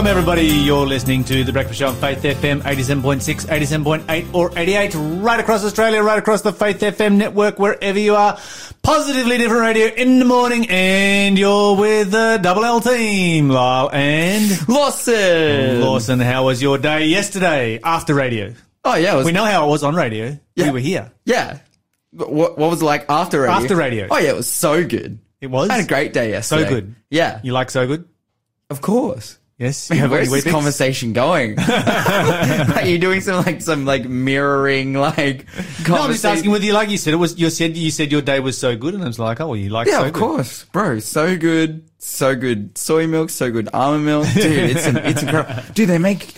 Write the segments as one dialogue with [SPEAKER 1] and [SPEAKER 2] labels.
[SPEAKER 1] Welcome, everybody. You're listening to The Breakfast Show on Faith FM 87.6, 87.8, or 88, right across Australia, right across the Faith FM network, wherever you are. Positively different radio in the morning, and you're with the Double L team, Lyle and
[SPEAKER 2] Lawson.
[SPEAKER 1] Lawson. How was your day yesterday after radio?
[SPEAKER 2] Oh yeah, it was,
[SPEAKER 1] We know how it was on radio.
[SPEAKER 2] Yeah.
[SPEAKER 1] We were here.
[SPEAKER 2] yeah. What, what was it like after radio?
[SPEAKER 1] After radio.
[SPEAKER 2] Oh yeah, it was so good.
[SPEAKER 1] It was
[SPEAKER 2] I had a great day yesterday.
[SPEAKER 1] So good.
[SPEAKER 2] Yeah,
[SPEAKER 1] You like so good?
[SPEAKER 2] of course.
[SPEAKER 1] Yes. Have
[SPEAKER 2] Where's this conversation going? Are you doing some like some like mirroring like
[SPEAKER 1] No, I'm just asking whether you like. You said it was. You said you said your day was so good, and I was like, oh, well, you like.
[SPEAKER 2] Yeah,
[SPEAKER 1] so
[SPEAKER 2] of
[SPEAKER 1] good.
[SPEAKER 2] course, bro. So good, so good. Soy milk, so good. Almond milk, dude. It's an, it's incredible. Dude, they make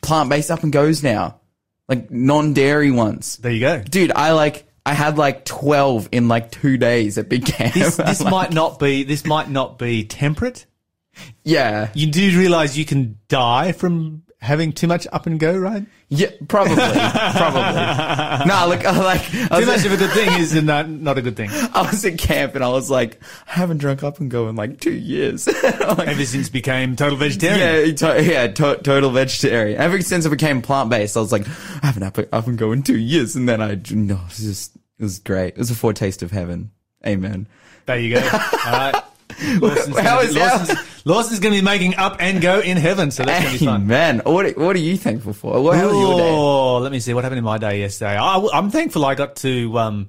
[SPEAKER 2] plant based up and goes now, like non dairy ones.
[SPEAKER 1] There you go.
[SPEAKER 2] Dude, I like. I had like twelve in like two days at Big Camp.
[SPEAKER 1] This, this
[SPEAKER 2] Like,
[SPEAKER 1] might not be. This might not be temperate.
[SPEAKER 2] Yeah,
[SPEAKER 1] You do realize you can die from having too much up and go, right?
[SPEAKER 2] yeah, probably, probably. No, look, I like I
[SPEAKER 1] Too
[SPEAKER 2] was,
[SPEAKER 1] much of a good thing is not, not a good thing.
[SPEAKER 2] I was at camp and I was like, I haven't drunk up and go in like two years. Like,
[SPEAKER 1] Ever since became total vegetarian.
[SPEAKER 2] Yeah, to- yeah, to- total vegetarian. Ever since I became plant based, I was like, I haven't up, up and go in two years, and then I no, it was just it was great. It was a foretaste of heaven. Amen.
[SPEAKER 1] There you go. All right. Lawson's
[SPEAKER 2] How
[SPEAKER 1] gonna,
[SPEAKER 2] is
[SPEAKER 1] be. Lawson's, Lawson's going to be making up and go in heaven, so that's going to be fun.
[SPEAKER 2] Amen. What are- what are you thankful for? What, how was your day?
[SPEAKER 1] Oh, let me see what happened in my day yesterday. I, am thankful I got to. Um,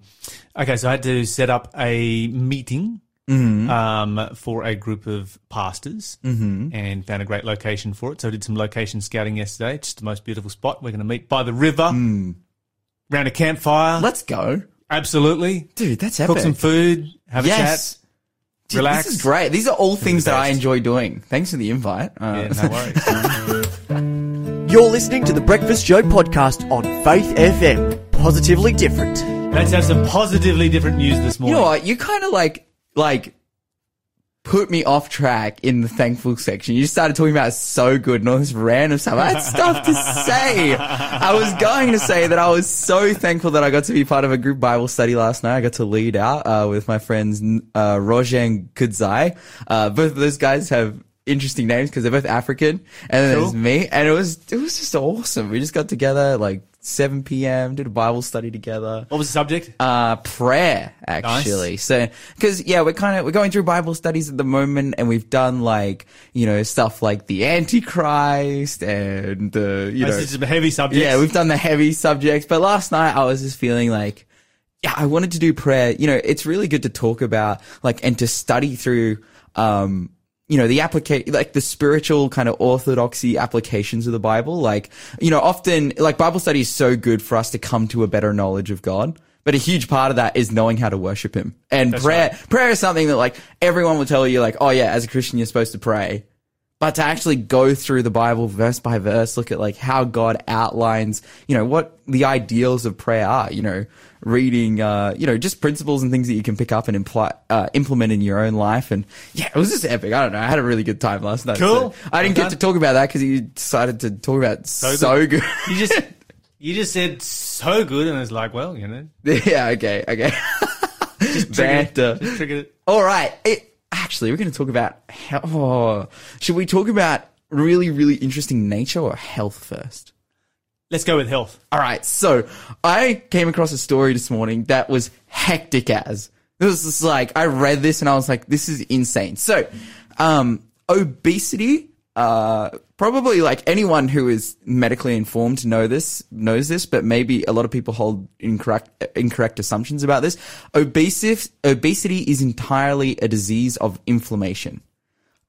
[SPEAKER 1] okay, so I had to set up a meeting
[SPEAKER 2] Mm-hmm.
[SPEAKER 1] um, for a group of pastors, and found a great location for it. So I did some location scouting yesterday. Just the most beautiful spot. We're going to meet by the river,
[SPEAKER 2] Mm.
[SPEAKER 1] round a campfire.
[SPEAKER 2] Let's go,
[SPEAKER 1] Absolutely,
[SPEAKER 2] dude. That's epic.
[SPEAKER 1] cook some food, have a chat.
[SPEAKER 2] Dude,
[SPEAKER 1] relax.
[SPEAKER 2] This is great. These are all things that I enjoy doing. Thanks for the invite. Uh,
[SPEAKER 1] Yeah, no worries.
[SPEAKER 3] You're listening to the Breakfast Show podcast on Faith FM. Positively different.
[SPEAKER 1] Let's have some positively different news this morning.
[SPEAKER 2] You
[SPEAKER 1] morning.
[SPEAKER 2] know what? You kind of like like put me off track in the thankful section. You started talking about so good and all this random stuff. I had stuff to say. I was going to say that I was so thankful that I got to be part of a group Bible study last night. I got to lead out uh, with my friends uh, Roger and Kudzai. Uh, both of those guys have interesting names because they're both African. And then
[SPEAKER 1] Cool.
[SPEAKER 2] there's me, and it was it was just awesome. We just got together at like 7 p.m. did a Bible study together
[SPEAKER 1] what was the subject?
[SPEAKER 2] uh, prayer actually. So, cause yeah, we're kind of, we're going through Bible studies at the moment and we've done like, you know, stuff like the Antichrist and, uh, you know,
[SPEAKER 1] This is a heavy subject.
[SPEAKER 2] yeah, we've done the heavy subjects, but last night I was just feeling like, yeah, I wanted to do prayer. You know, it's really good to talk about like and to study through, um, you know, the application, like the spiritual kind of orthodoxy applications of the Bible. Like, you know, often like Bible study is so good for us to come to a better knowledge of God. But a huge part of that is knowing how to worship Him. And prayer, prayer is something that like everyone will tell you like, oh yeah, as a Christian, you're supposed to pray but to actually go through the Bible verse by verse, look at like how God outlines, you know, what the ideals of prayer are, you know, reading, uh, you know, just principles and things that you can pick up and imply, uh, implement in your own life. And yeah, it was just epic. I don't know. I had a really good time last night.
[SPEAKER 1] Cool.
[SPEAKER 2] So I didn't get to talk about that because you decided to talk about so, so good.
[SPEAKER 1] You just you just said so good, and it's like, well, you know,
[SPEAKER 2] yeah. Okay. Okay. Just Banter.
[SPEAKER 1] just triggered it.
[SPEAKER 2] All right. It, actually, we're going to talk about how, oh, should we talk about really, really interesting nature or health first?
[SPEAKER 1] Let's go with health.
[SPEAKER 2] All right. So I came across a story this morning that was hectic as. This is like, I read this and I was like, this is insane. So, um, obesity, uh, probably like anyone who is medically informed know this, knows this, but maybe a lot of people hold incorrect, incorrect assumptions about this. Obesity, obesity is entirely a disease of inflammation.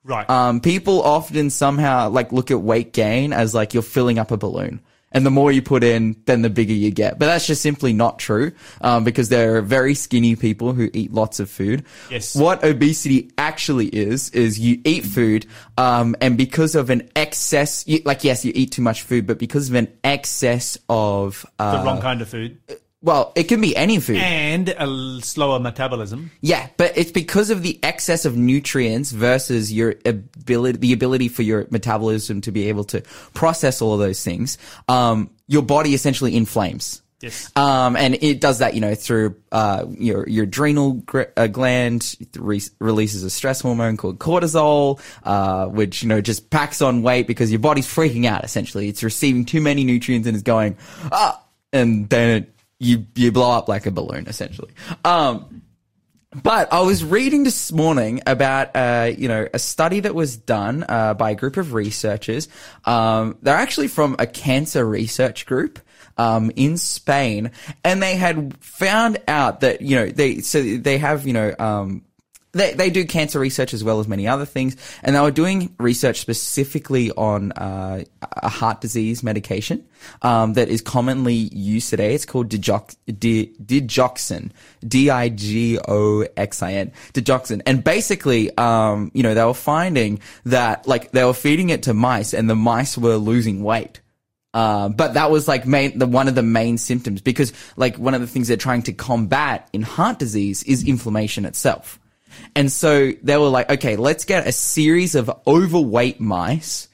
[SPEAKER 1] Right.
[SPEAKER 2] Um, people often somehow like look at weight gain as like you're filling up a balloon. And the more you put in, then the bigger you get. But that's just simply not true, um, because there are very skinny people who eat lots of food.
[SPEAKER 1] Yes.
[SPEAKER 2] What obesity actually is, is you eat food, um, and because of an excess, like yes, you eat too much food, but because of an excess of,
[SPEAKER 1] the
[SPEAKER 2] uh,
[SPEAKER 1] wrong kind of food
[SPEAKER 2] well, it can be any food.
[SPEAKER 1] and a slower metabolism.
[SPEAKER 2] Yeah, but it's because of the excess of nutrients versus your ability, the ability for your metabolism to be able to process all of those things. Um, your body essentially inflames.
[SPEAKER 1] Yes.
[SPEAKER 2] Um, and it does that, you know, through uh, your your adrenal gr- uh, gland re- releases a stress hormone called cortisol, uh, which you know just packs on weight because your body's freaking out. Essentially, it's receiving too many nutrients and is going ah, and then it, you you blow up like a balloon. Essentially. Um, but I was reading this morning about, uh, you know, a study that was done uh, by a group of researchers. Um, they're actually from a cancer research group um, in Spain, and they had found out that you know they so they have you know um, they, they do cancer research as well as many other things, and they were doing research specifically on uh, a heart disease medication um, that is commonly used today. It's called digox- di- digoxin, D-I-G-O-X-I-N, digoxin, and basically, um, you know, they were finding that like they were feeding it to mice, and the mice were losing weight. Uh, but that was like main, the one of the main symptoms because like one of the things they're trying to combat in heart disease is inflammation itself. And so they were like, okay, let's get a series of overweight mice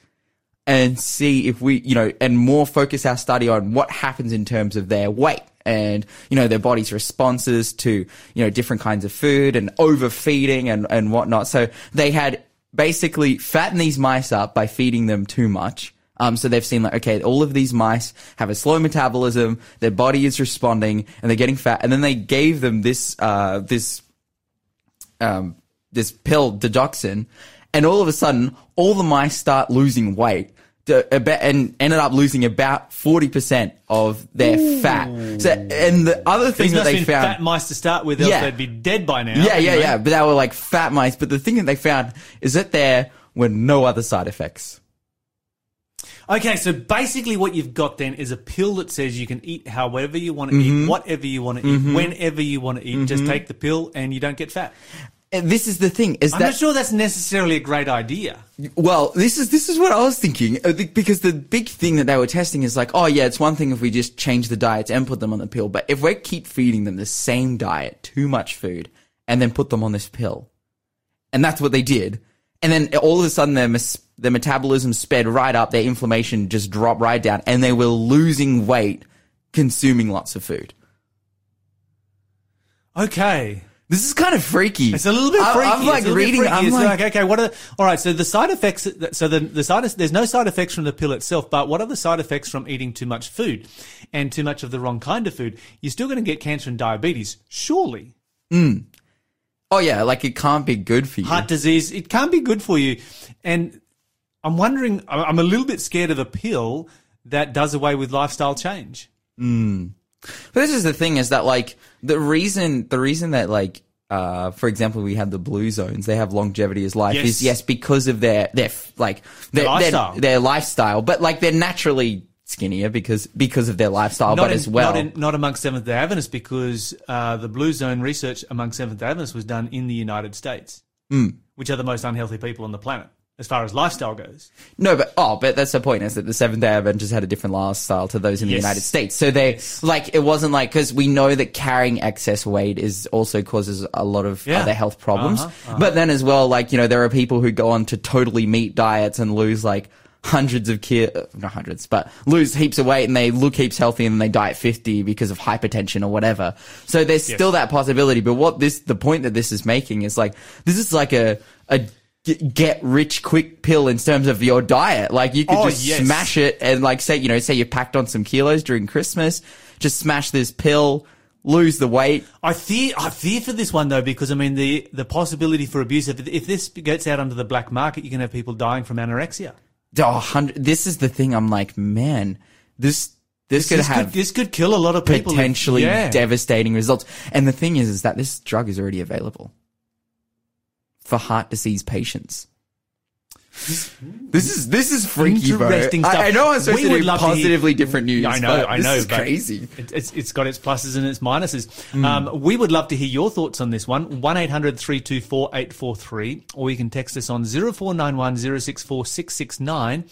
[SPEAKER 2] and see if we, you know, and more focus our study on what happens in terms of their weight and, you know, their body's responses to, you know, different kinds of food and overfeeding and, and whatnot. So they had basically fattened these mice up by feeding them too much. Um, so they've seen like, okay, all of these mice have a slow metabolism, their body is responding, and they're getting fat. And then they gave them this, uh, this um, this pill, digoxin, and all of a sudden, all the mice start losing weight. About- And ended up losing about forty percent of their fat. So, and the other thing
[SPEAKER 1] These
[SPEAKER 2] that they
[SPEAKER 1] been
[SPEAKER 2] found,
[SPEAKER 1] fat mice to start with, else
[SPEAKER 2] Yeah.
[SPEAKER 1] they'd be dead by now.
[SPEAKER 2] yeah, yeah,
[SPEAKER 1] Anyway.
[SPEAKER 2] yeah, but they were like fat mice. But the thing that they found is that there were no other side effects.
[SPEAKER 1] Okay, so basically what you've got then is a pill that says you can eat however you want to
[SPEAKER 2] Mm-hmm.
[SPEAKER 1] eat, whatever you want to eat, whenever you want to eat. Just take the pill and you don't get fat.
[SPEAKER 2] And this is the thing: is
[SPEAKER 1] I'm
[SPEAKER 2] that
[SPEAKER 1] not sure that's necessarily a great idea.
[SPEAKER 2] Well, this is this is what I was thinking uh, because the big thing that they were testing is like, oh yeah, it's one thing if we just change the diets and put them on the pill, but if we keep feeding them the same diet, too much food, and then put them on this pill, and that's what they did, and then all of a sudden their mes- their metabolism sped right up, their inflammation just dropped right down, and they were losing weight consuming lots of food.
[SPEAKER 1] Okay.
[SPEAKER 2] This is kind of freaky.
[SPEAKER 1] It's a little bit freaky.
[SPEAKER 2] I'm like
[SPEAKER 1] little bit
[SPEAKER 2] reading. I'm
[SPEAKER 1] It's
[SPEAKER 2] like,
[SPEAKER 1] okay, what are the, all right? So the side effects. So the the side there's no side effects from the pill itself, but what are the side effects from eating too much food and too much of the wrong kind of food? You're still going to get cancer and diabetes, surely. Hmm.
[SPEAKER 2] Oh yeah, like it can't be good for you.
[SPEAKER 1] Heart disease. It can't be good for you, and I'm wondering. I'm a little bit scared of a pill that does away with lifestyle change.
[SPEAKER 2] But this is the thing is that like the reason the reason that like uh for example we have the blue zones they have longevity as life
[SPEAKER 1] Yes.
[SPEAKER 2] is yes because of their their like their,
[SPEAKER 1] Their lifestyle.
[SPEAKER 2] their, their lifestyle but like they're naturally skinnier because because of their lifestyle but
[SPEAKER 1] in,
[SPEAKER 2] as well
[SPEAKER 1] not, in, not amongst Seventh Day Adventists because uh, the Blue Zone research among Seventh Day Adventists was done in the United States,
[SPEAKER 2] Hmm.
[SPEAKER 1] which are the most unhealthy people on the planet as far as lifestyle goes.
[SPEAKER 2] no but oh but that's the point is that the Seventh Day Adventists had a different lifestyle to those in the United States so they like it wasn't like because we know that carrying excess weight is also causes a lot of
[SPEAKER 1] Yeah.
[SPEAKER 2] other health problems
[SPEAKER 1] Uh-huh,
[SPEAKER 2] but then as well like you know there are people who go on to totally meat diets and lose like hundreds of ki- uh, not hundreds but lose heaps of weight and they look heaps healthy and they die at 50 because of hypertension or whatever so there's still that possibility but what this the point that this is making is like this is like a, a get rich quick pill in terms of your diet like you could
[SPEAKER 1] Oh,
[SPEAKER 2] just
[SPEAKER 1] yes.
[SPEAKER 2] smash it and like say you know say you packed on some kilos during christmas just smash this pill lose the weight
[SPEAKER 1] I fear, I fear for this one though, because I mean the the possibility for abuse. If, if this gets out onto the black market, you can have people dying from anorexia.
[SPEAKER 2] Oh, hundred, this is the thing i'm like man this this, could have
[SPEAKER 1] could, this could kill a lot of people. if-
[SPEAKER 2] potentially
[SPEAKER 1] yeah.
[SPEAKER 2] devastating results. And the thing is, is that this drug is already available for heart disease patients. This is this is freaky.
[SPEAKER 1] Interesting
[SPEAKER 2] I-
[SPEAKER 1] stuff.
[SPEAKER 2] I, know I'm supposed
[SPEAKER 1] We
[SPEAKER 2] to do
[SPEAKER 1] love to
[SPEAKER 2] positively different news.
[SPEAKER 1] I know, I
[SPEAKER 2] this
[SPEAKER 1] know.
[SPEAKER 2] is
[SPEAKER 1] but
[SPEAKER 2] crazy.
[SPEAKER 1] It, it's, it's got its pluses and its minuses.
[SPEAKER 2] Hmm.
[SPEAKER 1] Um, we would love to hear your thoughts on this one. 800 324 843 or you can text us on 0491 064 669.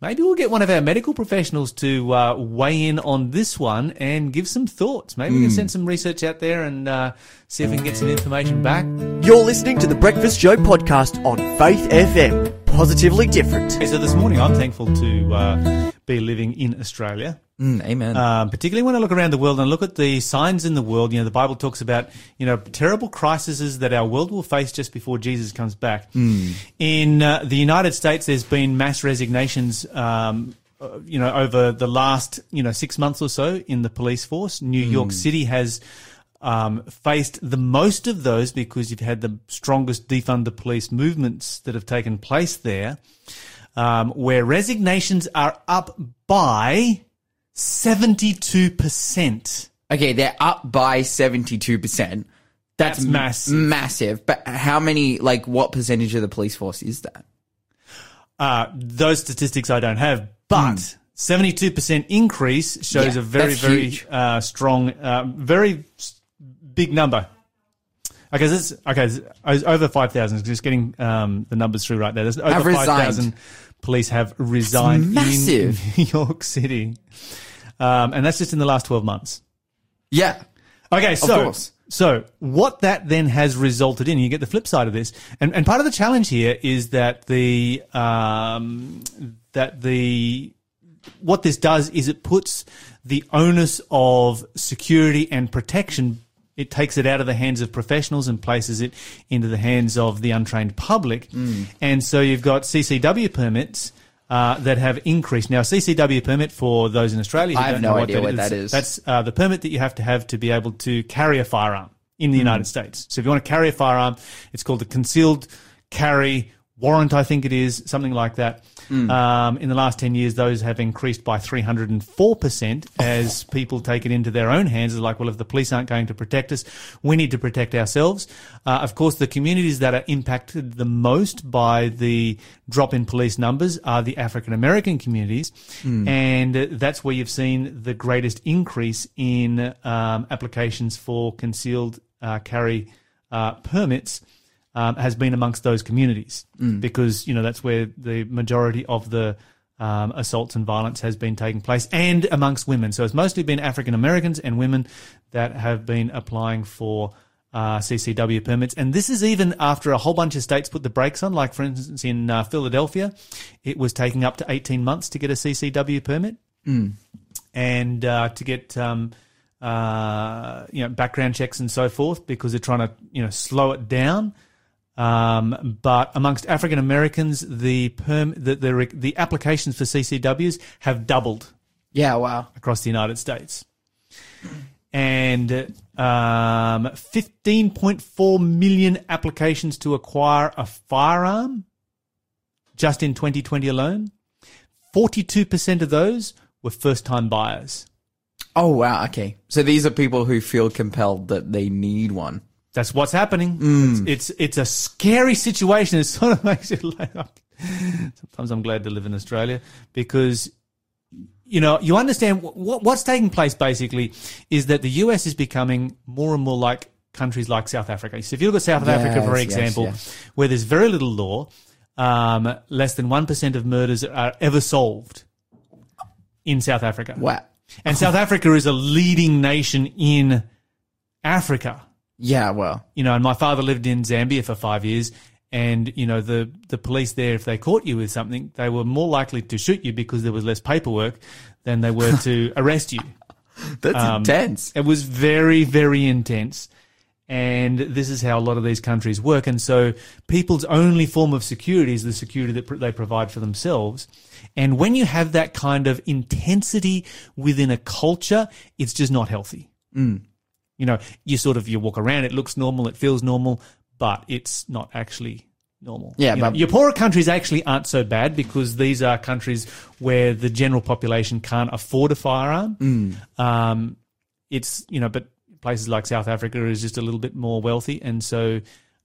[SPEAKER 1] Maybe we'll get one of our medical professionals to uh, weigh in on this one and give some thoughts. Maybe we
[SPEAKER 2] Hmm.
[SPEAKER 1] can send some research out there and uh, see if we can get some information back.
[SPEAKER 3] You're listening to the Breakfast Show podcast on Faith FM. Positively different.
[SPEAKER 1] Okay, so this morning I'm thankful to uh, be living in Australia.
[SPEAKER 2] Mm, amen.
[SPEAKER 1] Um, particularly when I look around the world and look at the signs in the world, you know, the Bible talks about, you know, terrible crises that our world will face just before Jesus comes back. In uh, the United States, there's been mass resignations, um, uh, you know, over the last, you know, six months or so in the police force. New York City has um, faced the most of those because you've had the strongest defund the police movements that have taken place there, um, where resignations are up by 72%.
[SPEAKER 2] okay, they're up by 72%. That's,
[SPEAKER 1] That's mass.
[SPEAKER 2] massive. But how many, like, what percentage of the police force is that?
[SPEAKER 1] Uh, those statistics I don't have, but 72% increase shows
[SPEAKER 2] Yeah,
[SPEAKER 1] a very, very uh, strong, uh, very big number. Okay, this okay, it's over 5,000. Just getting um, the numbers through right there. There's over
[SPEAKER 2] Have
[SPEAKER 1] 5,000 police have resigned
[SPEAKER 2] massive.
[SPEAKER 1] in New York City. Um, and that's just in the last 12 months.
[SPEAKER 2] Yeah.
[SPEAKER 1] Okay, so so what that then has resulted in, you get the flip side of this, and and part of the challenge here is that the um, that the what this does is it puts the onus of security and protection. It takes it out of the hands of professionals and places it into the hands of the untrained public. And so you've got CCW permits uh, that have increased. Now, CCW permit for those in Australia, who
[SPEAKER 2] I have
[SPEAKER 1] don't
[SPEAKER 2] no
[SPEAKER 1] know
[SPEAKER 2] idea what that is.
[SPEAKER 1] That's uh, the permit that you have to have to be able to carry a firearm in the United States. So if you want to carry a firearm, it's called a concealed carry warrant, I think it is, something like that. Um, in the last 10 years, those have increased by 304% as people take it into their own hands. It's like, well, if the police aren't going to protect us, we need to protect ourselves. Uh, of course, the communities that are impacted the most by the drop in police numbers are the African American communities. And uh, that's where you've seen the greatest increase in um, applications for concealed uh, carry uh, permits um, has been amongst those communities because you know that's where the majority of the um, assaults and violence has been taking place, and amongst women. So it's mostly been African Americans and women that have been applying for uh, CCW permits, and this is even after a whole bunch of states put the brakes on. Like for instance, in uh, Philadelphia, it was taking up to eighteen months to get a CCW permit and uh, to get um, uh, you know background checks and so forth because they're trying to you know slow it down. Um, but amongst African Americans, the perm the, the the applications for CCWs have doubled
[SPEAKER 2] Yeah, wow.
[SPEAKER 1] across the United States, and um, 15.4 million applications to acquire a firearm just in 2020 alone. 42% of those were first time buyers.
[SPEAKER 2] Oh, wow. Okay. So these are people who feel compelled that they need one.
[SPEAKER 1] That's what's happening. It's, it's it's a scary situation. It sort of makes it like sometimes I'm glad to live in Australia because you know you understand what what's taking place. Basically, is that the US is becoming more and more like countries like South Africa. So if you look at South Africa, for
[SPEAKER 2] Yes, yes,
[SPEAKER 1] example,
[SPEAKER 2] yes.
[SPEAKER 1] where there's very little law, um, less than one percent of murders are ever solved in South Africa.
[SPEAKER 2] Wow.
[SPEAKER 1] And South Africa is a leading nation in Africa
[SPEAKER 2] Yeah, well.
[SPEAKER 1] you know, and my father lived in Zambia for five years. And, you know, the, the police there, if they caught you with something, they were more likely to shoot you because there was less paperwork than they were to arrest you.
[SPEAKER 2] That's
[SPEAKER 1] Um,
[SPEAKER 2] intense.
[SPEAKER 1] It was very, very intense. And this is how a lot of these countries work. And so people's only form of security is the security that pr- they provide for themselves. And when you have that kind of intensity within a culture, it's just not healthy.
[SPEAKER 2] Mm.
[SPEAKER 1] You know, you sort of, you walk around, it looks normal, it feels normal, but it's not actually normal.
[SPEAKER 2] Yeah,
[SPEAKER 1] You know, your poorer countries actually aren't so bad because these are countries where the general population can't afford a firearm.
[SPEAKER 2] Mm.
[SPEAKER 1] Um, it's you know, but places like South Africa is just a little bit more wealthy, and so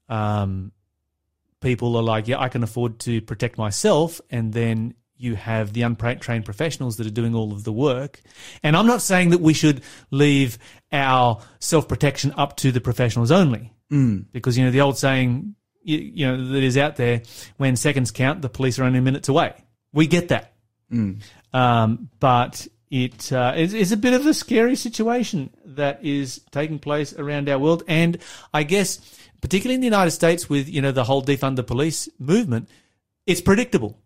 [SPEAKER 1] um, people are like, yeah, I can afford to protect myself, and then you have the untrained professionals that are doing all of the work. And I'm not saying that we should leave our self protection up to the professionals only, mm. because you know the old saying, you, you know, that is out there: when seconds count, the police are only minutes away. We get that. Um, but it uh, is, is a bit of a scary situation that is taking place around our world, and I guess particularly in the United States with you know the whole defund the police movement, it's predictable.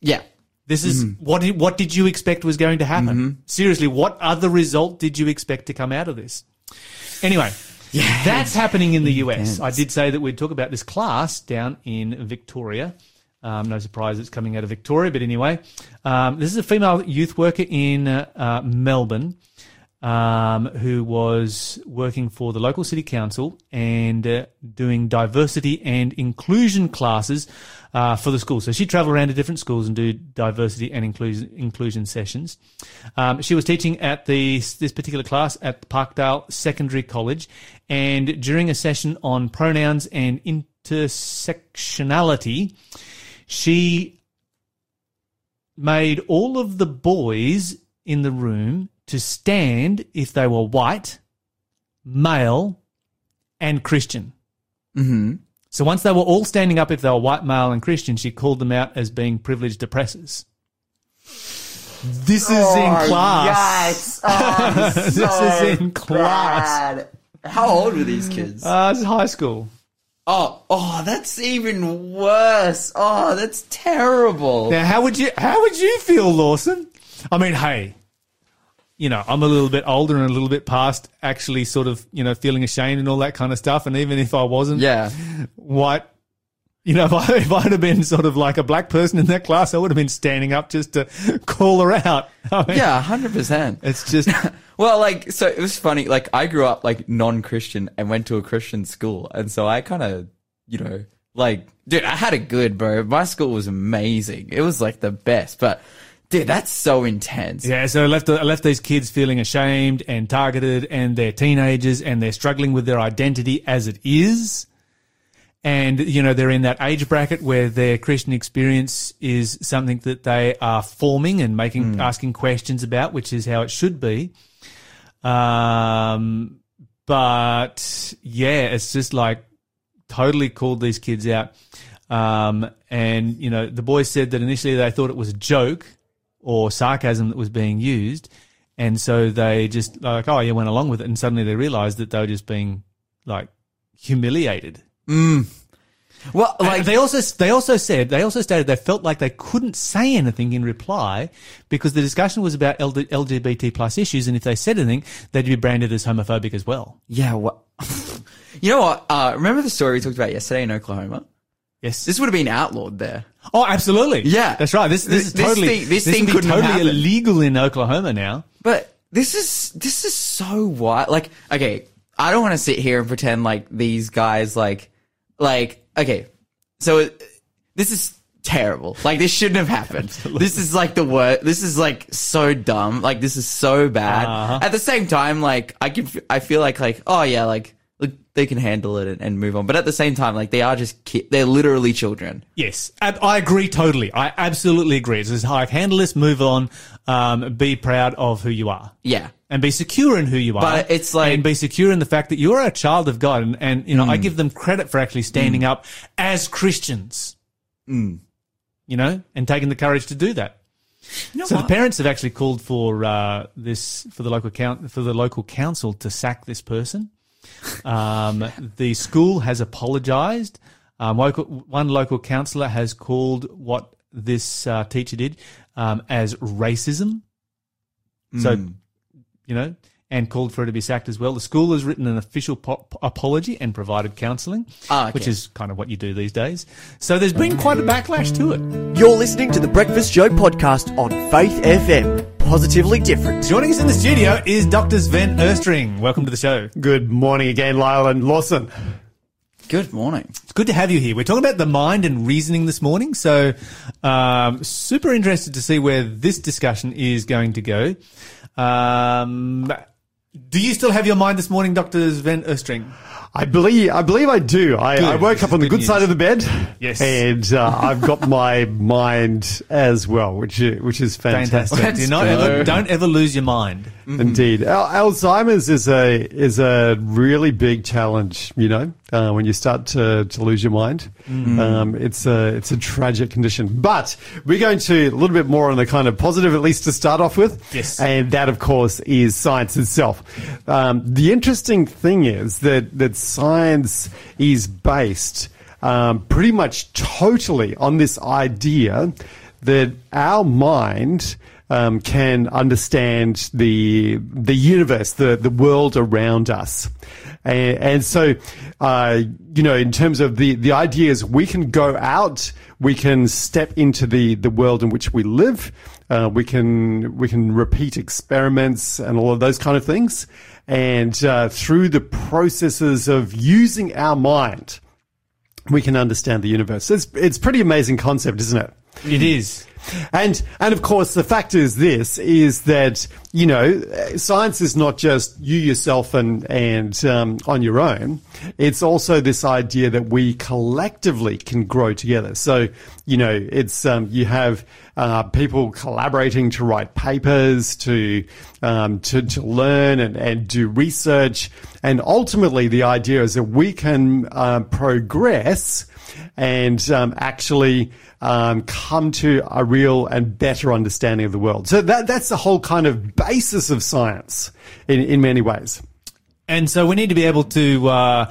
[SPEAKER 2] Yeah.
[SPEAKER 1] This is what did, what did you expect was going to happen? Seriously, what other result did you expect to come out of this? Anyway, that's happening in the US. I did say that we'd talk about this class down in Victoria. Um, no surprise it's coming out of Victoria, but anyway, um, this is a female youth worker in uh, uh, Melbourne um, who was working for the local city council and uh, doing diversity and inclusion classes uh, for the school. So she travelled around to different schools and do diversity and inclusion inclusion sessions. Um, she was teaching at the this particular class at Parkdale Secondary College, and during a session on pronouns and intersectionality, she made all of the boys in the room to stand if they were white, male, and Christian. Mm-hmm. So once they were all standing up if they were white, male, and Christian, she called them out as being privileged oppressors. This is in class.
[SPEAKER 2] Yikes. Oh,
[SPEAKER 1] This
[SPEAKER 2] so
[SPEAKER 1] is in class.
[SPEAKER 2] bad. How old were these kids?
[SPEAKER 1] Uh, it's high school.
[SPEAKER 2] oh, oh, that's even worse. Oh, that's terrible.
[SPEAKER 1] Now, how would you how would you feel, Lawson? I mean, hey, you know, I'm a little bit older and a little bit past actually sort of, you know, feeling ashamed and all that kind of stuff. And even if I wasn't
[SPEAKER 2] Yeah.
[SPEAKER 1] white, you know, if, I, if I'd have been sort of like a black person in that class, I would have been standing up just to call her out. I mean,
[SPEAKER 2] Yeah, 100%.
[SPEAKER 1] It's just,
[SPEAKER 2] Well, like, so it was funny. Like, I grew up like non-Christian and went to a Christian school, and so I kind of, you know, like, dude, I had a good, bro. My school was amazing. It was like the best, but dude, that's so intense.
[SPEAKER 1] yeah, so I left, I left these kids feeling ashamed and targeted and they're teenagers and they're struggling with their identity as it is. and you know they're in that age bracket where their Christian experience is something that they are forming and making asking questions about, which is how it should be. Um, but yeah, it's just like totally called these kids out. Um, and you know the boys said that initially they thought it was a joke or sarcasm that was being used, and so they just like oh yeah went along with it, and suddenly they realised that they were just being like humiliated.
[SPEAKER 2] Well,
[SPEAKER 1] Like
[SPEAKER 2] like,
[SPEAKER 1] they also they also said they also stated they felt like they couldn't say anything in reply because the discussion was about LGBT plus issues, and if they said anything, they'd be branded as homophobic as well.
[SPEAKER 2] yeah, what? you know what? Uh, remember the story we talked about yesterday in Oklahoma?
[SPEAKER 1] Yes.
[SPEAKER 2] This would have been outlawed there.
[SPEAKER 1] oh, absolutely.
[SPEAKER 2] Yeah.
[SPEAKER 1] that's right. This this is
[SPEAKER 2] This
[SPEAKER 1] totally
[SPEAKER 2] thing- this
[SPEAKER 1] would
[SPEAKER 2] thing
[SPEAKER 1] be
[SPEAKER 2] couldn't
[SPEAKER 1] totally
[SPEAKER 2] happen.
[SPEAKER 1] illegal in Oklahoma now.
[SPEAKER 2] But this is this is so wild. Like, okay, I don't want to sit here and pretend like these guys like like okay. So it, this is terrible. Like this shouldn't have happened. This is like the worst. This is like so dumb. Like this is so bad.
[SPEAKER 1] Uh-huh.
[SPEAKER 2] At the same time, like I can f- I feel like like oh yeah like. Look, they can handle it and, and move on, but at the same time, like they are just ki- they're literally children.
[SPEAKER 1] Yes, ab- I agree totally. I absolutely agree. It's just like handle this, move on, um, be proud of who you are.
[SPEAKER 2] Yeah,
[SPEAKER 1] and be secure in who you are.
[SPEAKER 2] But it's like-
[SPEAKER 1] and be secure in the fact that you're a child of God, and, and you know I give them credit for actually standing up as Christians. You know, and taking the courage to do that.
[SPEAKER 2] you know
[SPEAKER 1] So
[SPEAKER 2] what?
[SPEAKER 1] the parents have actually called for uh, this for the local count for the local council to sack this person. Um, the school has apologised. Um, local, one local councillor has called what this uh, teacher did um, as racism. So, you know, and called for her to be sacked as well. The school has written an official po- apology and provided counselling,
[SPEAKER 2] Ah, okay.
[SPEAKER 1] which is kind of what you do these days. So there's been quite a backlash to it.
[SPEAKER 3] You're listening to the Breakfast Show podcast on Faith FM. Positively different.
[SPEAKER 1] Joining us in the studio is Dr. Sven Östring. Welcome to the show.
[SPEAKER 4] Good morning again, Lyle and Lawson.
[SPEAKER 2] Good morning.
[SPEAKER 1] It's good to have you here. We're talking about the mind and reasoning this morning, so um, super interested to see where this discussion is going to go. Um, do you still have your mind this morning, Dr. Sven Östring?
[SPEAKER 4] I believe I believe I do. I, I woke up on the
[SPEAKER 1] Good
[SPEAKER 4] good side of the bed.
[SPEAKER 1] Yes.
[SPEAKER 4] And uh, I've got my mind as well, which is, which is fantastic.
[SPEAKER 1] Fantastic. Not ever, don't ever lose your mind.
[SPEAKER 4] Indeed. Al- Alzheimer's is a is a really big challenge, you know, uh, when you start to, to lose your mind. Um, it's a it's a tragic condition. But we're going to a little bit more on the kind of positive, at least to start off with.
[SPEAKER 1] Yes.
[SPEAKER 4] And that, of course, is science itself. Um, the interesting thing is that that science is based um, pretty much totally on this idea that our mind um, can understand the the universe, the the world around us, and, and so uh, you know, in terms of the the idea is we can go out, we can step into the the world in which we live, uh, we can we can repeat experiments and all of those kind of things, and uh, through the processes of using our mind, we can understand the universe. It's it's pretty amazing concept, isn't it?
[SPEAKER 1] It is.
[SPEAKER 4] And and of course, the fact is this: is that you know, science is not just you yourself and and um, on your own. It's also this idea that we collectively can grow together. So you know, it's um, you have uh, people collaborating to write papers, to um, to to learn and and do research, and ultimately the idea is that we can uh, progress and um, actually um, come to a real and better understanding of the world. So that that's the whole kind of basis of science in in many ways.
[SPEAKER 1] And so we need to be able to, uh,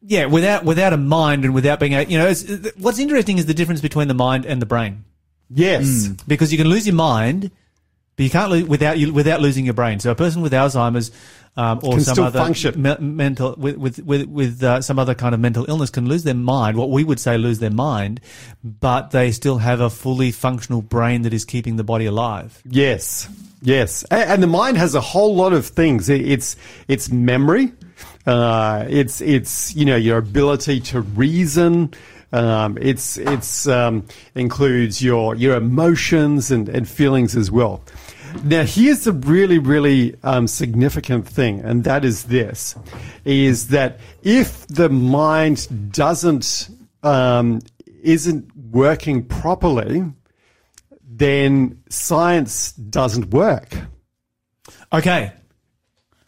[SPEAKER 1] yeah, without without a mind and without being, a, you know, it's, what's interesting is the difference between the mind and the brain,
[SPEAKER 4] Yes.
[SPEAKER 1] because you can lose your mind, but you can't lose without you without losing your brain. So a person with Alzheimer's um, or
[SPEAKER 4] Can
[SPEAKER 1] some other me- mental with with with, with uh, some other kind of mental illness can lose their mind. What we would say lose their mind, but they still have a fully functional brain that is keeping the body alive.
[SPEAKER 4] Yes, yes, A- and, the mind has a whole lot of things. It- It's it's memory, uh, it's it's you know your ability to reason. Um, it's it's um, includes your your emotions and, and feelings as well. Now, here's the really, really um, significant thing, and that is this: is that if the mind doesn't um, isn't working properly, then science doesn't work.
[SPEAKER 1] Okay.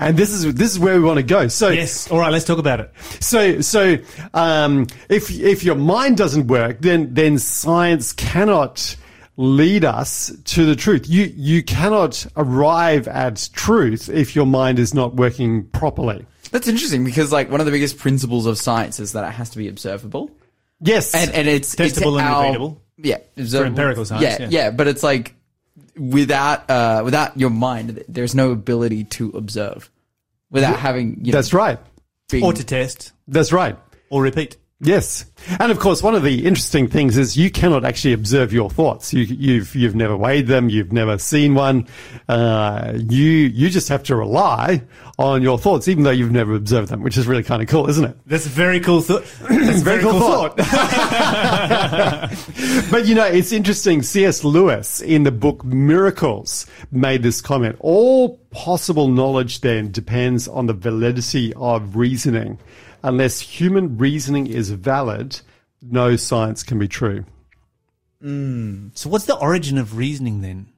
[SPEAKER 4] And this is this is where we want to go. So
[SPEAKER 1] Yes. All right. Let's talk about it.
[SPEAKER 4] so so um, if if your mind doesn't work, then then science cannot lead us to the truth. You you cannot arrive at truth if your mind is not working properly.
[SPEAKER 2] That's interesting because like one of the biggest principles of science is that it has to be observable.
[SPEAKER 4] Yes,
[SPEAKER 2] And and it's it's
[SPEAKER 1] Testable and
[SPEAKER 2] our-
[SPEAKER 1] repeatable.
[SPEAKER 2] Yeah, observable.
[SPEAKER 1] empirical science,
[SPEAKER 2] Yeah,
[SPEAKER 1] yeah.
[SPEAKER 2] yeah, but it's like without uh without your mind, there's no ability to observe. Without having you know,
[SPEAKER 4] that's right.
[SPEAKER 2] being-
[SPEAKER 1] Or to test
[SPEAKER 4] That's right.
[SPEAKER 1] or repeat.
[SPEAKER 4] Yes, and of course, one of the interesting things is you cannot actually observe your thoughts. You, you've you've never weighed them. You've never seen one. Uh, you you just have to rely on your thoughts, even though you've never observed them, which is really kind of cool, isn't it?
[SPEAKER 1] That's a very cool thought. That's a
[SPEAKER 4] Very cool thought. But you know, it's interesting. C.S. Lewis in the book Miracles made this comment. All possible knowledge then depends on the validity of reasoning. Unless human reasoning is valid, no science can be true. Hmm.
[SPEAKER 1] So what's the origin of reasoning then?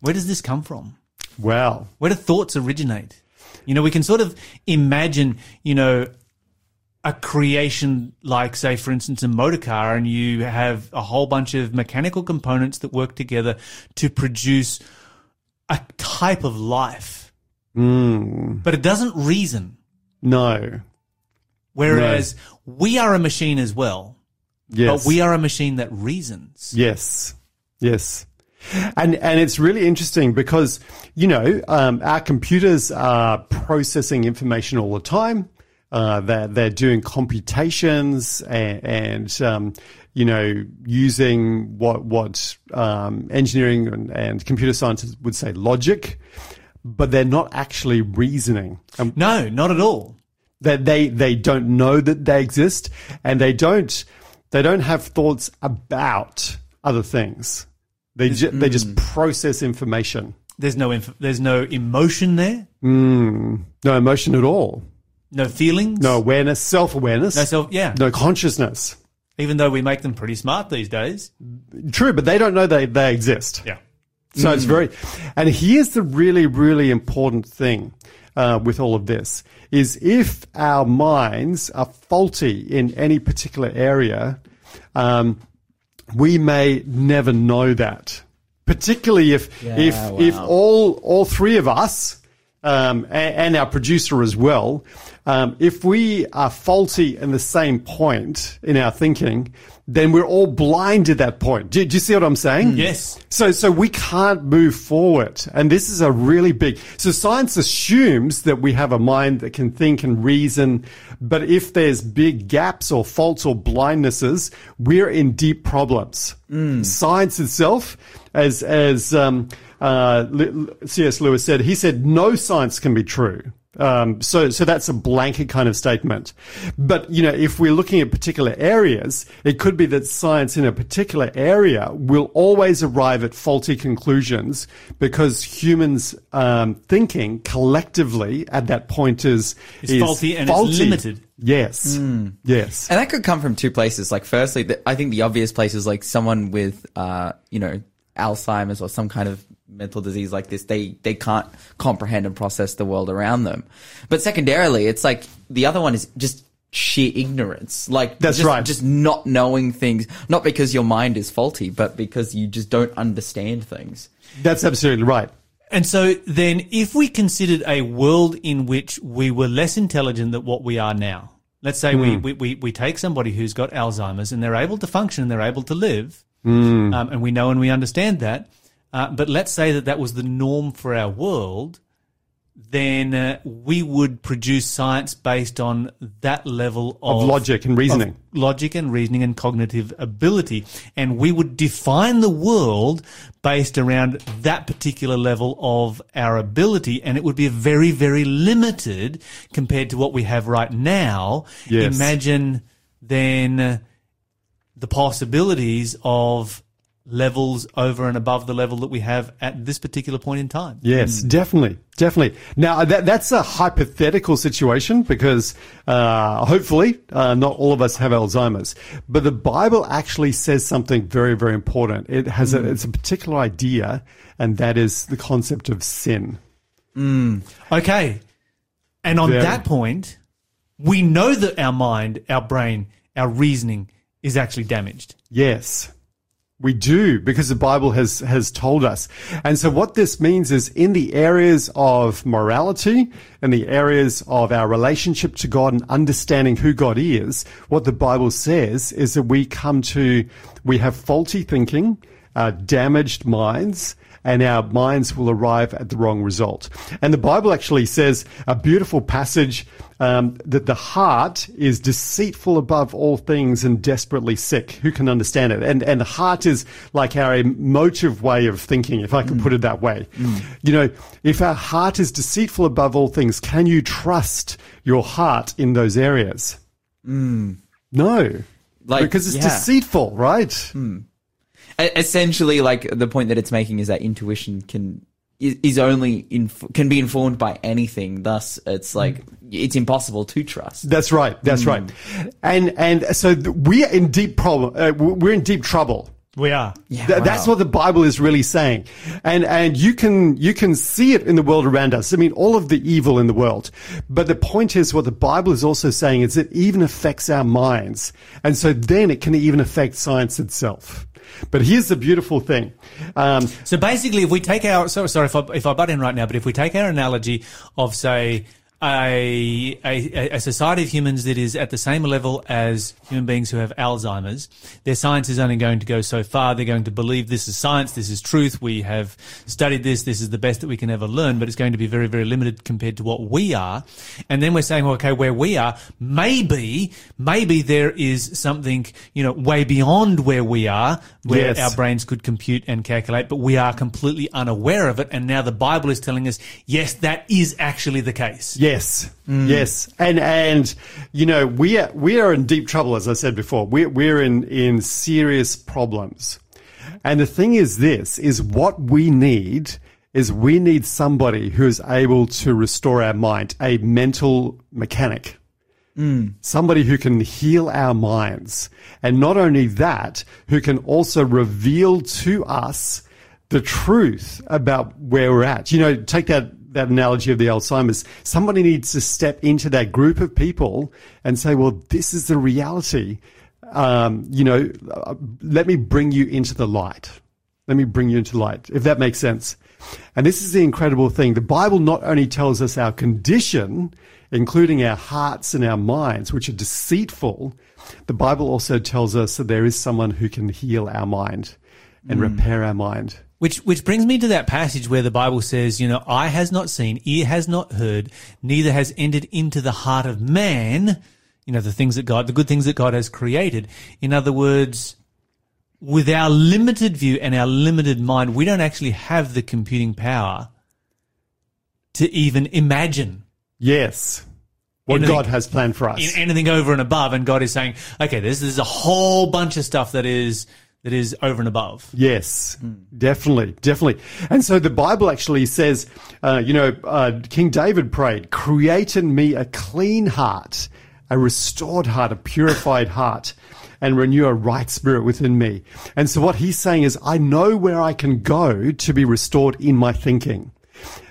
[SPEAKER 1] Where does this come from?
[SPEAKER 4] Well,
[SPEAKER 1] Where do thoughts originate? You know, we can sort of imagine, you know, a creation like, say, for instance, a motor car, and you have a whole bunch of mechanical components that work together to produce a type of life. Hmm. But it doesn't reason.
[SPEAKER 4] no.
[SPEAKER 1] Whereas we are a machine as well,
[SPEAKER 4] Yes.
[SPEAKER 1] but we are a machine that reasons.
[SPEAKER 4] Yes, yes, and and it's really interesting because you know um, our computers are processing information all the time. Uh, they're they're doing computations and, and um, you know using what what um, engineering and, and computer scientists would say logic, but they're not actually reasoning.
[SPEAKER 1] No, not at all.
[SPEAKER 4] That they they don't know that they exist and they don't they don't have thoughts about other things. They ju- they just mm. process information.
[SPEAKER 1] There's no inf- there's no emotion there, mm.
[SPEAKER 4] no emotion at all.
[SPEAKER 1] No feelings,
[SPEAKER 4] no awareness self-awareness.
[SPEAKER 1] No self. Yeah,
[SPEAKER 4] no consciousness.
[SPEAKER 1] Even though we make them pretty smart these days.
[SPEAKER 4] true but they don't know they they exist.
[SPEAKER 1] Yeah.
[SPEAKER 4] So it's mm. very, and here's the really, really important thing uh, with all of this is if our minds are faulty in any particular area, um, we may never know that. Particularly if if
[SPEAKER 2] wow.
[SPEAKER 4] if all all three of us um, and, and our producer as well um, if we are faulty in the same point in our thinking, then we're all blind at that point. Do, do you see what I'm saying?
[SPEAKER 1] Yes.
[SPEAKER 4] So, so we can't move forward. And this is a really big, so science assumes that we have a mind that can think and reason. But if there's big gaps or faults or blindnesses, we're in deep problems. Science itself, as, as, um, uh, C.S. Lewis said, he said, no science can be true. Um, so, so that's a blanket kind of statement. But, you know, if we're looking at particular areas, it could be that science in a particular area will always arrive at faulty conclusions because humans, um, thinking collectively at that point is,
[SPEAKER 1] It's faulty and it's limited.
[SPEAKER 4] Yes. Yes.
[SPEAKER 2] And that could come from two places. Like, firstly, the, I think the obvious place is like someone with, uh, you know, Alzheimer's or some kind of mental disease like this. They they can't comprehend and process the world around them. But secondarily, it's like the other one is just sheer ignorance. Like
[SPEAKER 4] That's
[SPEAKER 2] just,
[SPEAKER 4] right.
[SPEAKER 2] Just not knowing things, not because your mind is faulty, but because you just don't understand things.
[SPEAKER 4] That's absolutely right.
[SPEAKER 1] And so then if we considered a world in which we were less intelligent than what we are now, let's say we, we, we, we take somebody who's got Alzheimer's and they're able to function and they're able to live, um, and we know and we understand that, uh, but let's say that that was the norm for our world, then uh, we would produce science based on that level of,
[SPEAKER 4] Of logic and reasoning.
[SPEAKER 1] logic and reasoning and cognitive ability. And we would define the world based around that particular level of our ability. And it would be very, very limited compared to what we have right now.
[SPEAKER 4] Yes.
[SPEAKER 1] Imagine then uh, the possibilities of levels over and above the level that we have at this particular point in time.
[SPEAKER 4] Yes, definitely, definitely. Now that that's a hypothetical situation because uh, hopefully uh, not all of us have Alzheimer's, but the Bible actually says something very, very important. It has a, it's a particular idea, and that is the concept of sin.
[SPEAKER 1] Okay. And on that point, we know that our mind, our brain, our reasoning is actually damaged.
[SPEAKER 4] Yes. We do because the Bible has has told us. And so what this means is in the areas of morality and the areas of our relationship to God and understanding who God is, what the Bible says is that we come to we have faulty thinking, uh, damaged minds, and our minds will arrive at the wrong result. And the Bible actually says a beautiful passage um, that the heart is deceitful above all things and desperately sick. Who can understand it? And and the heart is like our emotive way of thinking, if I can mm. put it that way. Mm. You know, if our heart is deceitful above all things, can you trust your heart in those areas? Mm. No.
[SPEAKER 2] Like,
[SPEAKER 4] because it's
[SPEAKER 2] yeah.
[SPEAKER 4] deceitful, right?
[SPEAKER 2] Essentially like the point that it's making is that intuition can is, only inf- can be informed by anything thus it's like it's impossible to trust
[SPEAKER 4] That's right. That's
[SPEAKER 1] Hmm.
[SPEAKER 4] right. And and so we are in deep problem. Uh, we're in deep trouble.
[SPEAKER 1] We are.
[SPEAKER 2] yeah
[SPEAKER 4] Th- That's what the Bible is really saying, and and you can you can see it in the world around us. I mean, all of the evil in the world. But the point is, what the Bible is also saying is it even affects our minds, and so then it can even affect science itself. But here's the beautiful thing. Um,
[SPEAKER 1] So basically, if we take our so sorry if I, if I butt in right now, but if we take our analogy of say a, a a society of humans that is at the same level as human beings who have Alzheimer's, their science is only going to go so far. They're going to believe this is science, this is truth. We have studied this. This is the best that we can ever learn, but it's going to be very very limited compared to what we are. And then we're saying, well, okay, where we are, maybe maybe there is something you know way beyond where we are, where
[SPEAKER 4] Yes.
[SPEAKER 1] our brains could compute and calculate, but we are completely unaware of it. And now the Bible is telling us, yes, that is actually the case.
[SPEAKER 4] Yes, yes, mm. yes. and and you know we are we are in deep trouble, as I said before. We're we're in in serious problems, and the thing is, this is what we need is we need somebody who is able to restore our mind, a mental mechanic. Mm. Somebody who can heal our minds. And not only that, who can also reveal to us the truth about where we're at. You know, take that, that analogy of the Alzheimer's. Somebody needs to step into that group of people and say, well, this is the reality. Um, you know, uh, let me bring you into the light. Let me bring you into light, if that makes sense. And this is the incredible thing. The Bible not only tells us our condition, including our hearts and our minds, which are deceitful, the Bible also tells us that there is someone who can heal our mind and repair our mind.
[SPEAKER 1] Which which brings me to that passage where the Bible says, you know, eye has not seen, ear has not heard, neither has entered into the heart of man, you know, the things that God, the good things that God has created. In other words, with our limited view and our limited mind, we don't actually have the computing power to even imagine
[SPEAKER 4] Yes. What
[SPEAKER 1] Anything-
[SPEAKER 4] God has planned for us.
[SPEAKER 1] in anything over and above. And God is saying, okay, there's, there's a whole bunch of stuff that is, that is over and above.
[SPEAKER 4] Yes, definitely, definitely. And so the Bible actually says, uh, you know, uh, King David prayed, create in me a clean heart, a restored heart, a purified heart, and renew a right spirit within me. And so what he's saying is, I know where I can go to be restored in my thinking.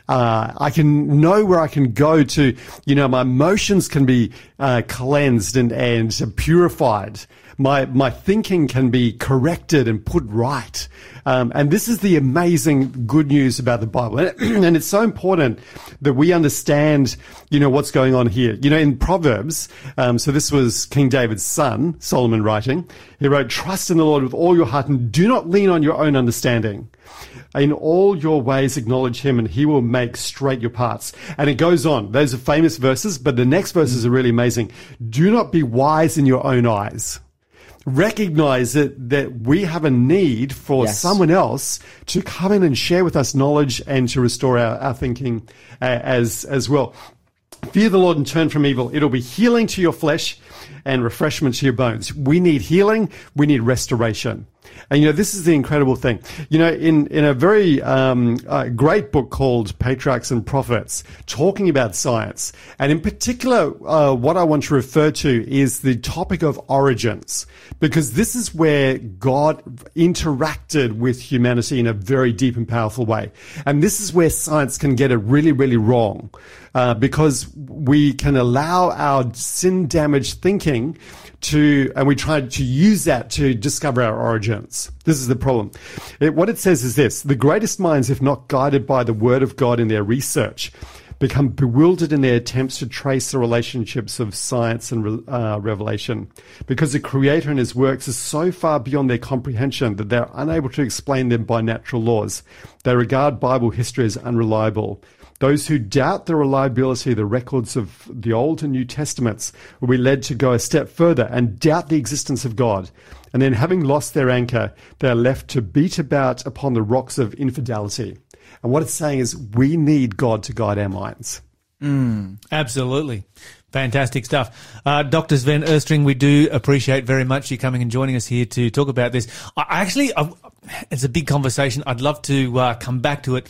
[SPEAKER 4] Uh, I can know where I can go to, you know, my emotions can be uh, cleansed and, and purified. My, my thinking can be corrected and put right. Um, and this is the amazing good news about the Bible. And it's so important that we understand, you know, what's going on here. You know, in Proverbs, um, so this was King David's son, Solomon writing. He wrote, trust in the Lord with all your heart and do not lean on your own understanding. In all your ways, acknowledge him and he will make straight your paths. And it goes on. Those are famous verses, but the next verses are really amazing. Do not be wise in your own eyes. Recognize that, that we have a need for
[SPEAKER 2] Yes.
[SPEAKER 4] someone else to come in and share with us knowledge and to restore our, our thinking uh, as, as well. Fear the Lord and turn from evil. It'll be healing to your flesh and refreshment to your bones. We need healing. We need restoration. And you know, this is the incredible thing. You know, in, in a very um, uh, great book called Patriarchs and Prophets, talking about science, and in particular, uh, what I want to refer to is the topic of origins, because this is where God interacted with humanity in a very deep and powerful way. And this is where science can get it really, really wrong, uh, because we can allow our sin damaged thinking to, and we try to use that to discover our origins. This is the problem. It, what it says is this the greatest minds, if not guided by the word of God in their research, become bewildered in their attempts to trace the relationships of science and uh, revelation. Because the Creator and His works are so far beyond their comprehension that they're unable to explain them by natural laws. They regard Bible history as unreliable. Those who doubt the reliability of the records of the Old and New Testaments will be led to go a step further and doubt the existence of God. And then, having lost their anchor, they are left to beat about upon the rocks of infidelity. And what it's saying is, we need God to guide our minds.
[SPEAKER 1] Absolutely. Fantastic stuff. Uh, Dr. Sven Östring, we do appreciate very much you coming and joining us here to talk about this. I actually, I, it's a big conversation. I'd love to uh, come back to it